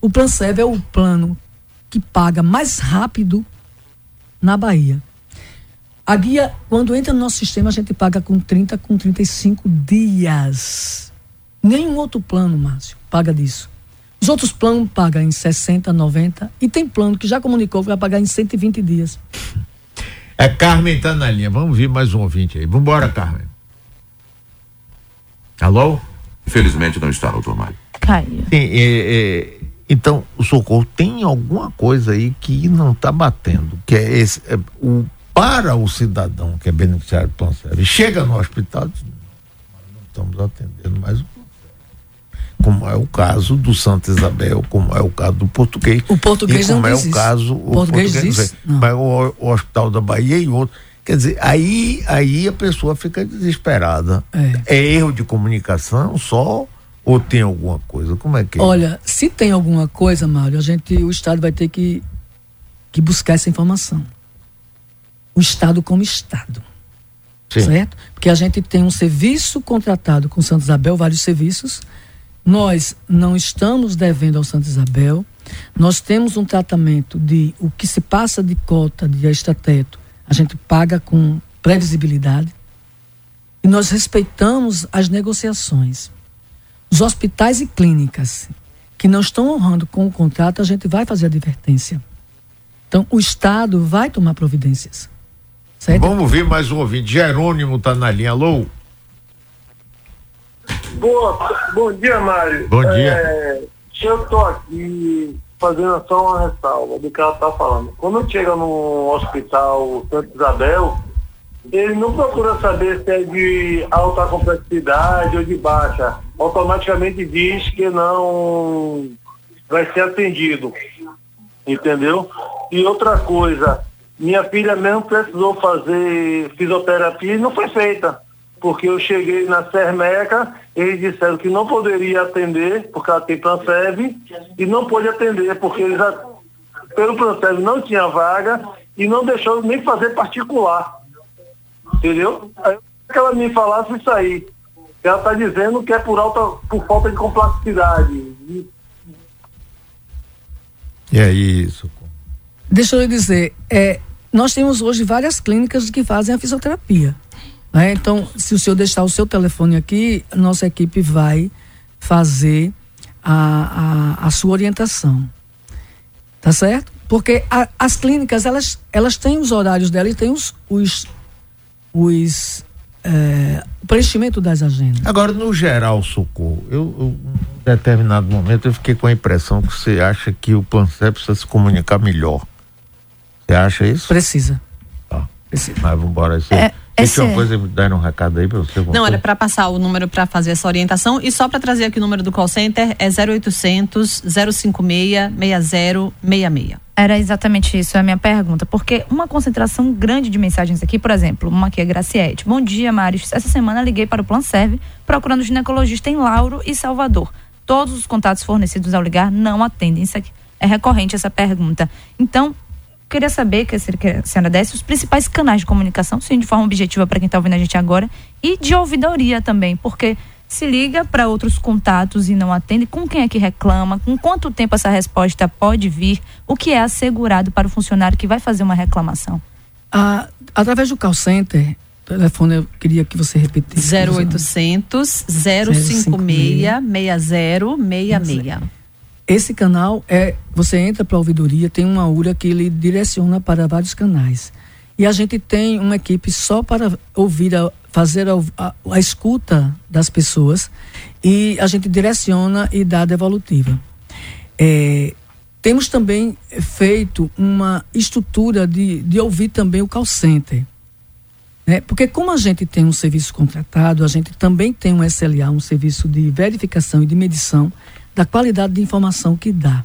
O Plansev é o plano que paga mais rápido na Bahia. A guia, quando entra no nosso sistema, a gente paga com 30, com 35 dias. Nenhum outro plano, Márcio, paga disso. Os outros planos pagam em 60, 90 e tem plano que já comunicou que vai pagar em 120 dias. É Carmen tá na linha. Vamos ver mais um ouvinte aí. Vambora, Carmen. Alô? Infelizmente não está, doutor Mário. Caiu. Sim, é, é, então, o socorro tem alguma coisa aí que não está batendo, que é esse, é, o, para o cidadão que é beneficiário do plano chega no hospital e diz, nós não estamos atendendo mais o. como é o caso do Santa Isabel, como é o caso do português. O português e como não é o caso O português não diz, mas o, o Hospital da Bahia e outro. Quer dizer, aí, aí a pessoa fica desesperada. É. É erro de comunicação só ou tem alguma coisa? Como é que é? Olha, se tem alguma coisa, Mário, a gente, o Estado vai ter que, que buscar essa informação. O Estado como Estado. Sim. Certo? Porque a gente tem um serviço contratado com Santa Isabel, vários serviços. Nós não estamos devendo ao Santa Isabel. Nós temos um tratamento de o que se passa de cota de extrateto, a gente paga com previsibilidade. E nós respeitamos as negociações. Os hospitais e clínicas que não estão honrando com o contrato, a gente vai fazer advertência. Então, o Estado vai tomar providências. Certo? Vamos ver mais um ouvinte. Jerônimo tá na linha. Alô? Boa, bom dia, Mário. Bom dia. É, eu tô aqui fazendo só uma ressalva do que ela tá falando. Quando chega no hospital Santa Isabel, ele não procura saber se é de alta complexidade ou de baixa. Automaticamente diz que não vai ser atendido. Entendeu? E outra coisa, minha filha mesmo precisou fazer fisioterapia e não foi feita. Porque eu cheguei na Sermeca, eles disseram que não poderia atender, porque ela tem Planserve, e não pôde atender, porque eles, pelo Planserve não tinha vaga e não deixou nem fazer particular. Entendeu? Aí que ela me falasse isso aí. Ela está dizendo que é por, alta, por falta de complexidade. E aí, isso? Deixa eu lhe dizer, é, nós temos hoje várias clínicas que fazem a fisioterapia. Né? Então, se o senhor deixar o seu telefone aqui, nossa equipe vai fazer a, a, a sua orientação. Tá certo? Porque a- as clínicas, elas, elas têm os horários dela e têm os, os, os é, o preenchimento das agendas. Agora, no geral, socorro, eu, eu, em determinado momento, eu fiquei com a impressão que você acha que o PANCEP precisa se comunicar melhor. Você acha isso? Precisa. Mas vamos embora. Você, É, deixa esse- uma coisa, me dar um recado aí pra você. Não, era coisa? para passar o número para fazer essa orientação e só para trazer aqui o número do call center é 0800 056 6066. Era exatamente isso a minha pergunta, porque uma concentração grande de mensagens aqui, por exemplo, uma aqui é Graciete. Bom dia, Mários. Essa semana liguei para o Plan Serve procurando ginecologista em Lauro e Salvador. Todos os contatos fornecidos ao ligar não atendem. Isso aqui é recorrente essa pergunta. Então, queria saber que a senhora- desse os principais canais de comunicação, sim, de forma objetiva para quem está ouvindo a gente agora, e de ouvidoria também, porque se liga para outros contatos e não atende, com quem é que reclama, com quanto tempo essa resposta pode vir, o que é assegurado para o funcionário que vai fazer uma reclamação. A- através do call center, telefone eu queria que você repetisse. 0800 056 6066. Esse canal é, você entra para a ouvidoria, tem uma URA que ele direciona para vários canais. E a gente tem uma equipe só para ouvir, a, fazer a, a- a escuta das pessoas e a gente direciona e dá a devolutiva. É, temos também feito uma estrutura de, de ouvir também o call center. né? Porque como a gente tem um serviço contratado, a gente também tem um SLA, um serviço de verificação e de medição da qualidade de informação que dá.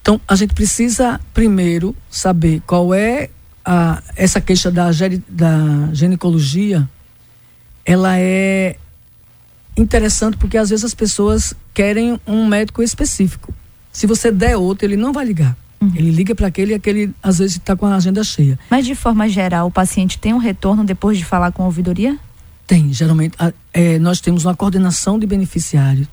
Então, a gente precisa primeiro saber qual é a, essa queixa da, da ginecologia. Ela é interessante porque às vezes as pessoas querem um médico específico. Se você der outro, ele não vai ligar. Ele liga para aquele e aquele às vezes está com a agenda cheia. Mas de forma geral, o paciente tem um retorno depois de falar com a ouvidoria? Tem, geralmente a- é, nós temos uma coordenação de beneficiários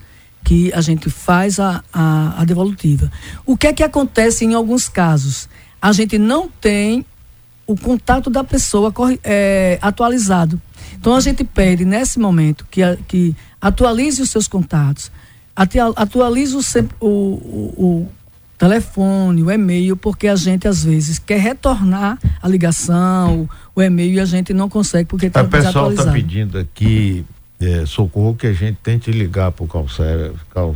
que a gente faz a, a, a devolutiva. O que é que acontece em alguns casos? A gente não tem o contato da pessoa é, atualizado. Então a gente pede nesse momento que, que atualize os seus contatos, atualize o, o, o, telefone, o e-mail, porque a gente às vezes quer retornar a ligação, o, o e-mail e a gente não consegue porque está desatualizado. O pessoal está pedindo aqui é, socorro que a gente tente ligar para o Calcé, cal,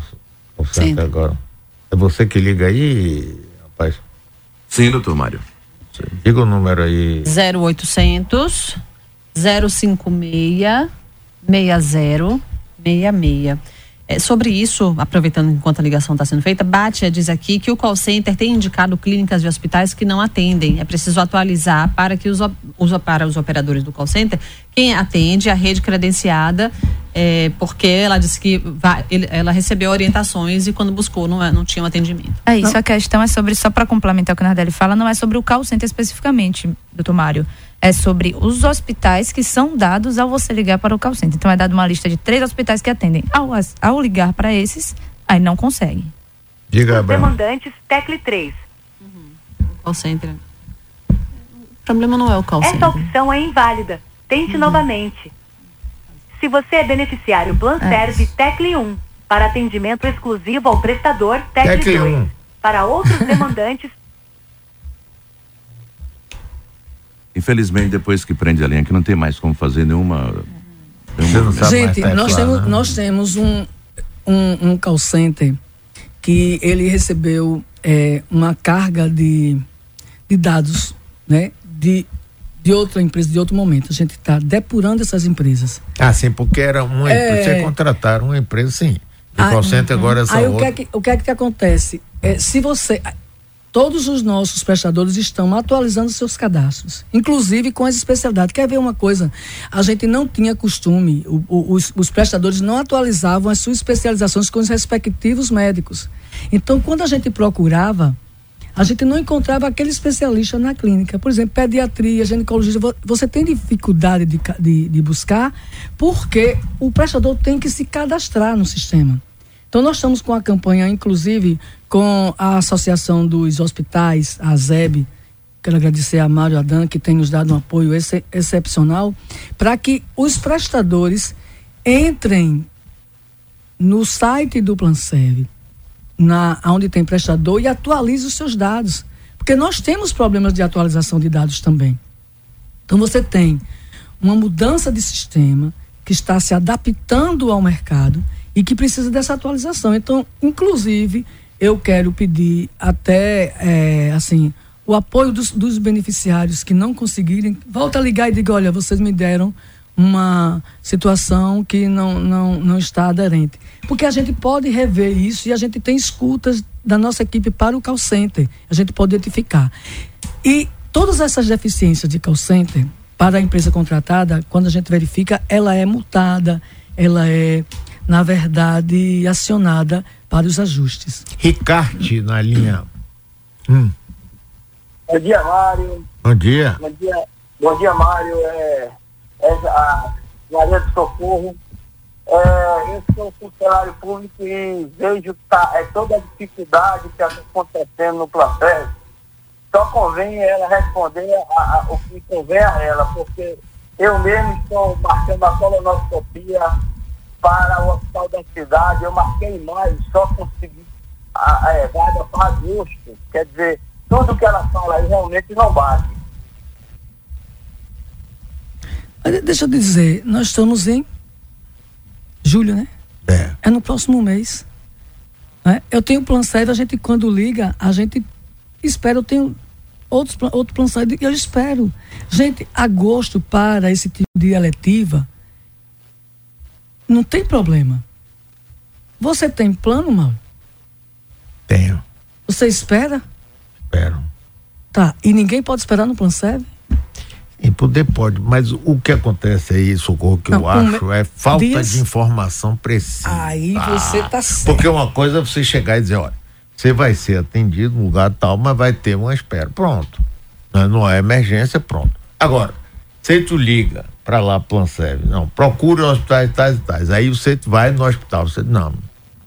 agora. É você que liga aí, rapaz? Sim, doutor Mário. Diga o número aí. 0800 056 6066. É, sobre isso, aproveitando enquanto a ligação está sendo feita, Batia diz aqui que o call center tem indicado clínicas de hospitais que não atendem. É preciso atualizar para que os, os para os operadores do call center quem atende a rede credenciada, é, porque ela disse que vai, ele, ela recebeu orientações e quando buscou não, não tinha um atendimento. É isso, não. a questão é sobre, só para complementar o que o Nardelli fala, não é sobre o call center especificamente, doutor Mário é sobre os hospitais que são dados ao você ligar para o call center. Então é dado uma lista de três hospitais que atendem. Ao, ao ligar para esses, aí não consegue. Diga, Os demandantes, tecle 3. Uhum. Call center. O problema não é o call Essa center. Essa opção é inválida. Tente uhum. novamente. Se você é beneficiário Plan é. Serve, tecle 1. Para atendimento exclusivo ao prestador, tecle, tecle 2. 1. Para outros demandantes, Infelizmente, depois que prende a linha, que não tem mais como fazer nenhuma. nenhuma... Gente, nós, temos, nós temos um, um, um call center que ele recebeu é, uma carga de, de dados, né? De, de outra empresa, de outro momento. A gente está depurando essas empresas. Ah, sim, porque era uma é... empresa, você contrataram uma empresa, sim. O ah, call center agora é essa aí outra. O que é que, o que, é que acontece? É, se você todos os nossos prestadores estão atualizando seus cadastros, inclusive com as especialidades. Quer ver uma coisa? A gente não tinha costume, o, o, os, os, prestadores não atualizavam as suas especializações com os respectivos médicos. Então, quando a gente procurava, a gente não encontrava aquele especialista na clínica. Por exemplo, pediatria, ginecologia, você tem dificuldade de, de, de buscar porque o prestador tem que se cadastrar no sistema. Então, nós estamos com a campanha, inclusive, com a Associação dos Hospitais, a ZEB. Quero agradecer a Mário Adan, que tem nos dado um apoio ex excepcional, para que os prestadores entrem no site do Planserve, na onde tem prestador, e atualize os seus dados. Porque nós temos problemas de atualização de dados também. Então, você tem uma mudança de sistema que está se adaptando ao mercado e que precisa dessa atualização. Então, inclusive, eu quero pedir até, é, assim, o apoio dos, dos, beneficiários que não conseguirem, volta a ligar e diga, olha, vocês me deram uma situação que não, não, não está aderente. Porque a gente pode rever isso e a gente tem escutas da nossa equipe para o call center. A gente pode identificar. E todas essas deficiências de call center, para a empresa contratada, quando a gente verifica, ela é multada, ela é na verdade, acionada para os ajustes. Ricarte na linha. Hum. Bom dia, Mário. Bom dia. Bom dia, bom dia Mário. É, é a Maria do Socorro. É, eu sou funcionário público e vejo tá, é, toda a dificuldade que está acontecendo no processo. Só convém ela responder a, a, o que convém a ela, porque eu mesmo estou marcando a colonoscopia para o hospital da cidade. Eu marquei mais, só consegui a, a vaga para agosto. Quer dizer, tudo que ela fala aí realmente não bate. Deixa eu dizer, nós estamos em julho, né? É. É no próximo mês. Né? Eu tenho plano sério, a gente quando liga, a gente espera, eu tenho outros, outro plano sério, eu espero. Gente, agosto para esse tipo de eletiva, não tem problema. Você tem plano, Mauro? Tenho. Você espera? Espero. Tá. E ninguém pode esperar no plano serve? Em poder pode, mas o que acontece aí, Socorro, que não, eu acho, é falta de informação precisa. Aí você tá certo. Porque uma coisa é você chegar e dizer, olha, você vai ser atendido no lugar tal, mas vai ter uma espera. Pronto. Não é emergência, pronto. Agora, tu liga para lá, Planserve, não, procura hospitais tais e tais. Aí você vai no hospital, você, não,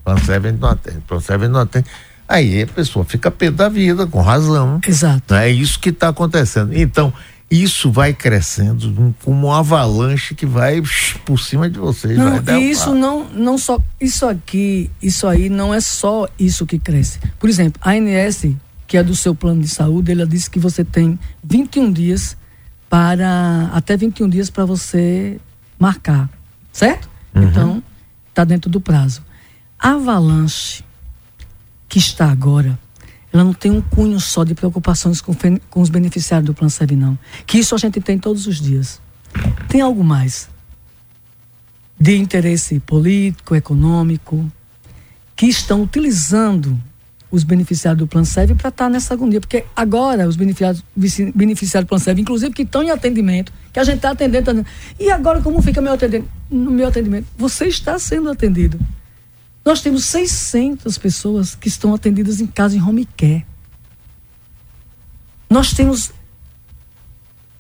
Planserve não atende, Planserve não atende. Aí a pessoa fica pé da vida, com razão. Exato. É isso que está acontecendo. Então, isso vai crescendo como uma avalanche que vai por cima de vocês. Não, e isso não, não só. Isso aqui, isso aí não é só isso que cresce. Por exemplo, a ANS, que é do seu plano de saúde, ela disse que você tem 21 dias para. até 21 dias para você marcar. Certo? Uhum. Então, está dentro do prazo. A avalanche que está agora ela não tem um cunho só de preocupações com, com os beneficiários do Plano Serve, não. Que isso a gente tem todos os dias. Tem algo mais de interesse político, econômico, que estão utilizando os beneficiários do Plano Serve para estar tá nessa agonia. Porque agora os beneficiários, beneficiários do Plano Serve, inclusive que estão em atendimento, que a gente está atendendo, tá atendendo, e agora como fica meu atendimento? no meu atendimento? Você está sendo atendido. Nós temos 600 pessoas que estão atendidas em casa em home care. Nós temos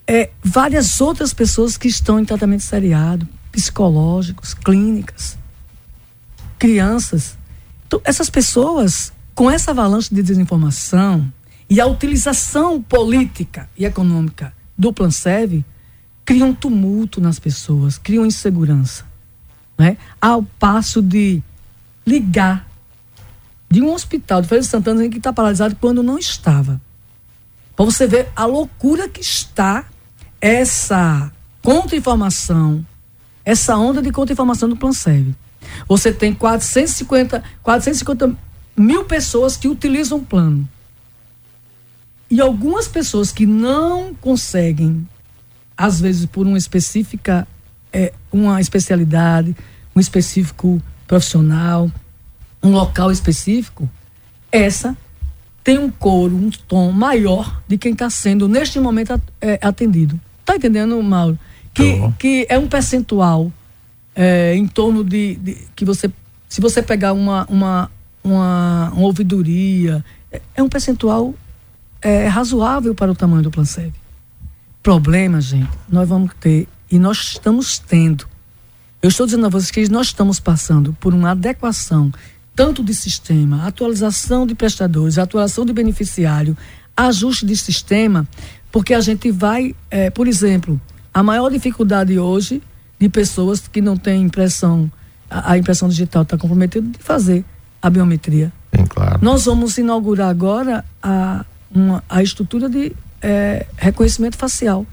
é, várias outras pessoas que estão em tratamento seriado, psicológicos, clínicas, crianças. Então, essas pessoas, com essa avalanche de desinformação e a utilização política e econômica do Plansev, criam tumulto nas pessoas, criam insegurança. Né? Ao passo de ligar de um hospital de Feira de Santana que está paralisado quando não estava. Para você ver a loucura que está essa contra-informação, essa onda de contra-informação do Planserve. Você tem 450, 450 mil pessoas que utilizam o plano. E algumas pessoas que não conseguem, às vezes por uma específica, é, uma especialidade, um específico profissional, um local específico, essa tem um coro, um tom maior de quem está sendo, neste momento, é, atendido. Está entendendo, Mauro? Que, que é um percentual é, em torno de, de, que você. Se você pegar uma, uma, uma, uma ouvidoria, é, é um percentual é, razoável para o tamanho do Plansev. Problema, gente, nós vamos ter, e nós estamos tendo, eu estou dizendo a vocês que nós estamos passando por uma adequação tanto de sistema, atualização de prestadores, atualização de beneficiário, ajuste de sistema, porque a gente vai, é, por exemplo, a maior dificuldade hoje de pessoas que não têm impressão, a, a impressão digital está comprometida de fazer a biometria. Sim, claro. Nós vamos inaugurar agora a, uma, a estrutura de é, reconhecimento facial.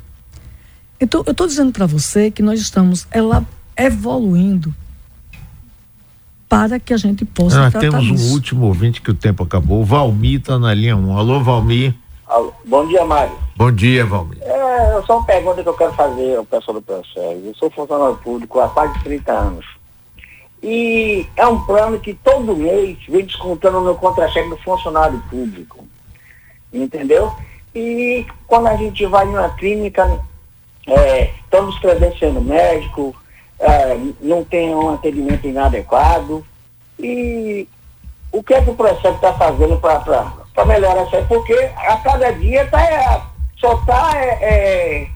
Então, eu estou dizendo para você que nós estamos ela, evoluindo para que a gente possa Nós temos um isso. último ouvinte que o tempo acabou. O Valmir está na linha 1. Alô, Valmir. Alô. Bom dia, Mário. Bom dia, Valmir. É, só uma pergunta que eu quero fazer ao pessoal do processo. Eu sou funcionário público há quase 30 anos. E é um plano que todo mês vem descontando o meu contra-cheque do funcionário público. Entendeu? E quando a gente vai em uma clínica, é, estamos credenciando médico, é, não tem um atendimento inadequado. E o que é que o processo está fazendo para melhorar isso aí? Porque a cada dia tá, só está. É, é,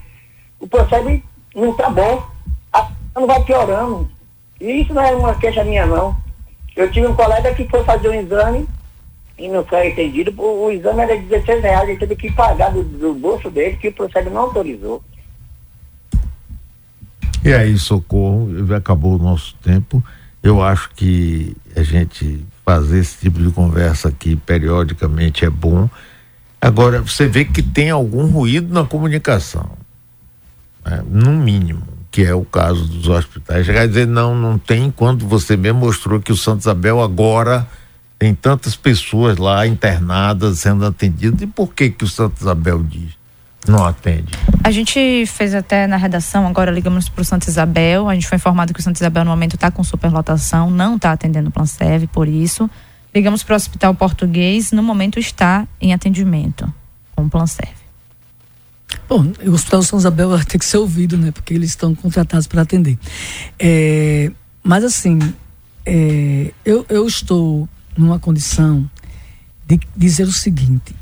o processo não está bom. A, não vai piorando. E isso não é uma queixa minha, não. Eu tive um colega que foi fazer um exame e não foi atendido. O, o exame era de 16 reais, ele teve que pagar do, do bolso dele, que o processo não autorizou. E aí, socorro, acabou o nosso tempo. Eu acho que a gente fazer esse tipo de conversa aqui periodicamente é bom. Agora, você vê que tem algum ruído na comunicação, né? no mínimo, que é o caso dos hospitais. Chegar a dizer, não, não tem, quando você mesmo mostrou que o Santo Isabel agora tem tantas pessoas lá internadas sendo atendidas, e por que que o Santo Isabel diz? Não atende. A gente fez até na redação, agora ligamos para o Santa Isabel. A gente foi informado que o Santa Isabel no momento está com superlotação, não está atendendo o Plan Serve, por isso. Ligamos para o Hospital Português, no momento está em atendimento com o Plan Serve. Bom, o Hospital São Isabel vai ter que ser ouvido, né? Porque eles estão contratados para atender. É, mas assim, é, eu, eu estou numa condição de dizer o seguinte: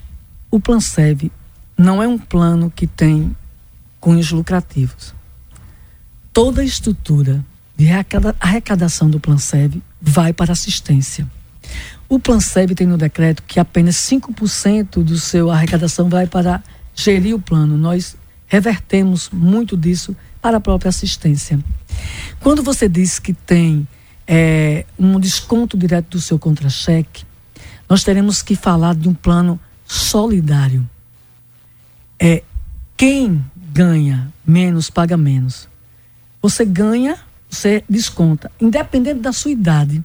o Plan Serve não é um plano que tem cunhos lucrativos. Toda a estrutura de arrecadação do Plan Serve vai para assistência. O Planseb tem no decreto que apenas 5% do seu arrecadação vai para gerir o plano. Nós revertemos muito disso para a própria assistência. Quando você diz que tem é, um desconto direto do seu contra-cheque, nós teremos que falar de um plano solidário. É quem ganha menos paga menos. Você ganha, você desconta, independente da sua idade.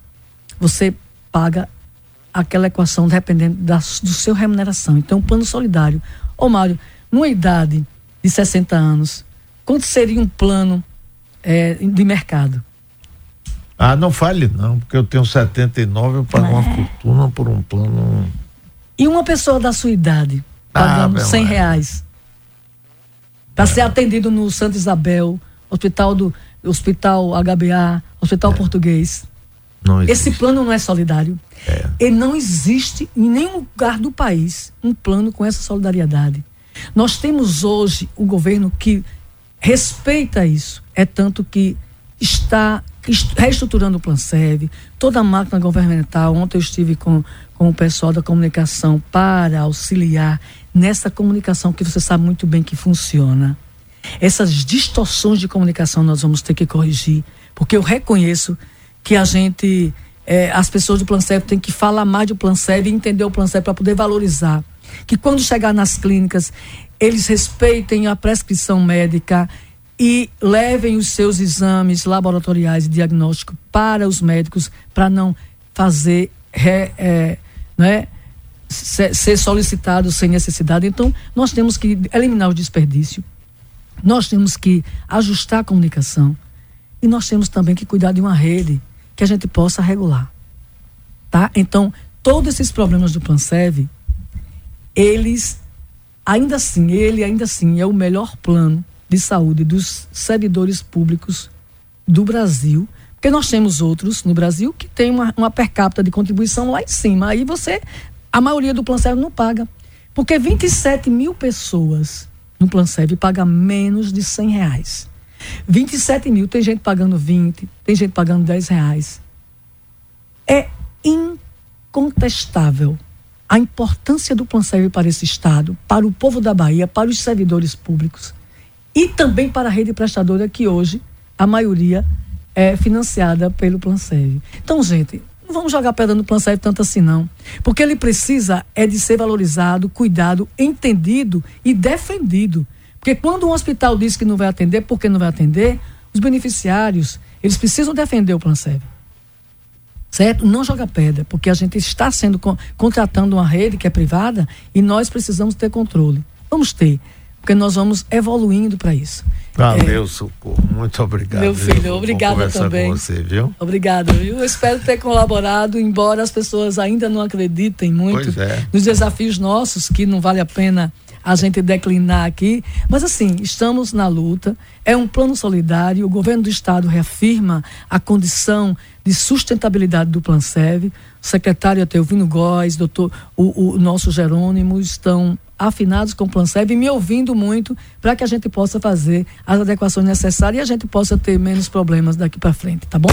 Você paga aquela equação dependendo da do seu remuneração. Então, plano solidário. Ô Mário, numa idade de 60 anos, quanto seria um plano é, de mercado? Ah, não fale não, porque eu tenho 79, eu pago é. uma fortuna por um plano. E uma pessoa da sua idade, pagando ah, 100 reais, para é. ser atendido no Santa Isabel, Hospital do Hospital HBA, Hospital é. Português. Esse plano não é solidário. É. E não existe em nenhum lugar do país um plano com essa solidariedade. Nós temos hoje o governo que respeita isso. É tanto que está reestruturando o Plan Serve, toda a máquina governamental. Ontem eu estive com, com o pessoal da comunicação para auxiliar nessa comunicação que você sabe muito bem que funciona. Essas distorções de comunicação nós vamos ter que corrigir, porque eu reconheço que a gente, é, as pessoas do Plan Serve têm que falar mais do Plan Serve e entender o Plan Serve para poder valorizar. Que quando chegar nas clínicas, eles respeitem a prescrição médica, e levem os seus exames laboratoriais e diagnóstico para os médicos para não fazer re, é, né, ser, ser solicitado sem necessidade. Então, nós temos que eliminar o desperdício, nós temos que ajustar a comunicação e nós temos também que cuidar de uma rede que a gente possa regular. Tá? Então, todos esses problemas do Plansev, eles, ainda assim, ele ainda assim é o melhor plano de saúde dos servidores públicos do Brasil, porque nós temos outros no Brasil que tem uma, uma per capita de contribuição lá em cima. Aí você, a maioria do Plan Serve não paga. Porque 27 mil pessoas no Plan Serve paga menos de 100 reais. 27 mil, tem gente pagando 20, tem gente pagando 10 reais. É incontestável a importância do Plan Serve para esse Estado, para o povo da Bahia, para os servidores públicos e também para a rede prestadora, que hoje a maioria é financiada pelo Plan Serve. Então, gente, não vamos jogar pedra no Plan Serve tanto assim, não. Porque ele precisa é de ser valorizado, cuidado, entendido e defendido. Porque quando um hospital diz que não vai atender, por que não vai atender? Os beneficiários, eles precisam defender o Plan Serve. Certo? Não joga pedra, porque a gente está sendo contratando uma rede que é privada e nós precisamos ter controle. Vamos ter porque nós vamos evoluindo para isso. Valeu, é, Socorro. Muito obrigado. Meu filho, obrigada também. Com você, viu? Obrigada, viu? Eu espero ter colaborado, embora as pessoas ainda não acreditem muito é. nos desafios nossos, que não vale a pena a gente declinar aqui. Mas assim, estamos na luta. É um plano solidário. O governo do estado reafirma a condição de sustentabilidade do Plan Serve. O secretário Atelvino Góes, doutor, o, o nosso Jerônimo estão afinados com o Planseb e me ouvindo muito para que a gente possa fazer as adequações necessárias e a gente possa ter menos problemas daqui para frente, tá bom?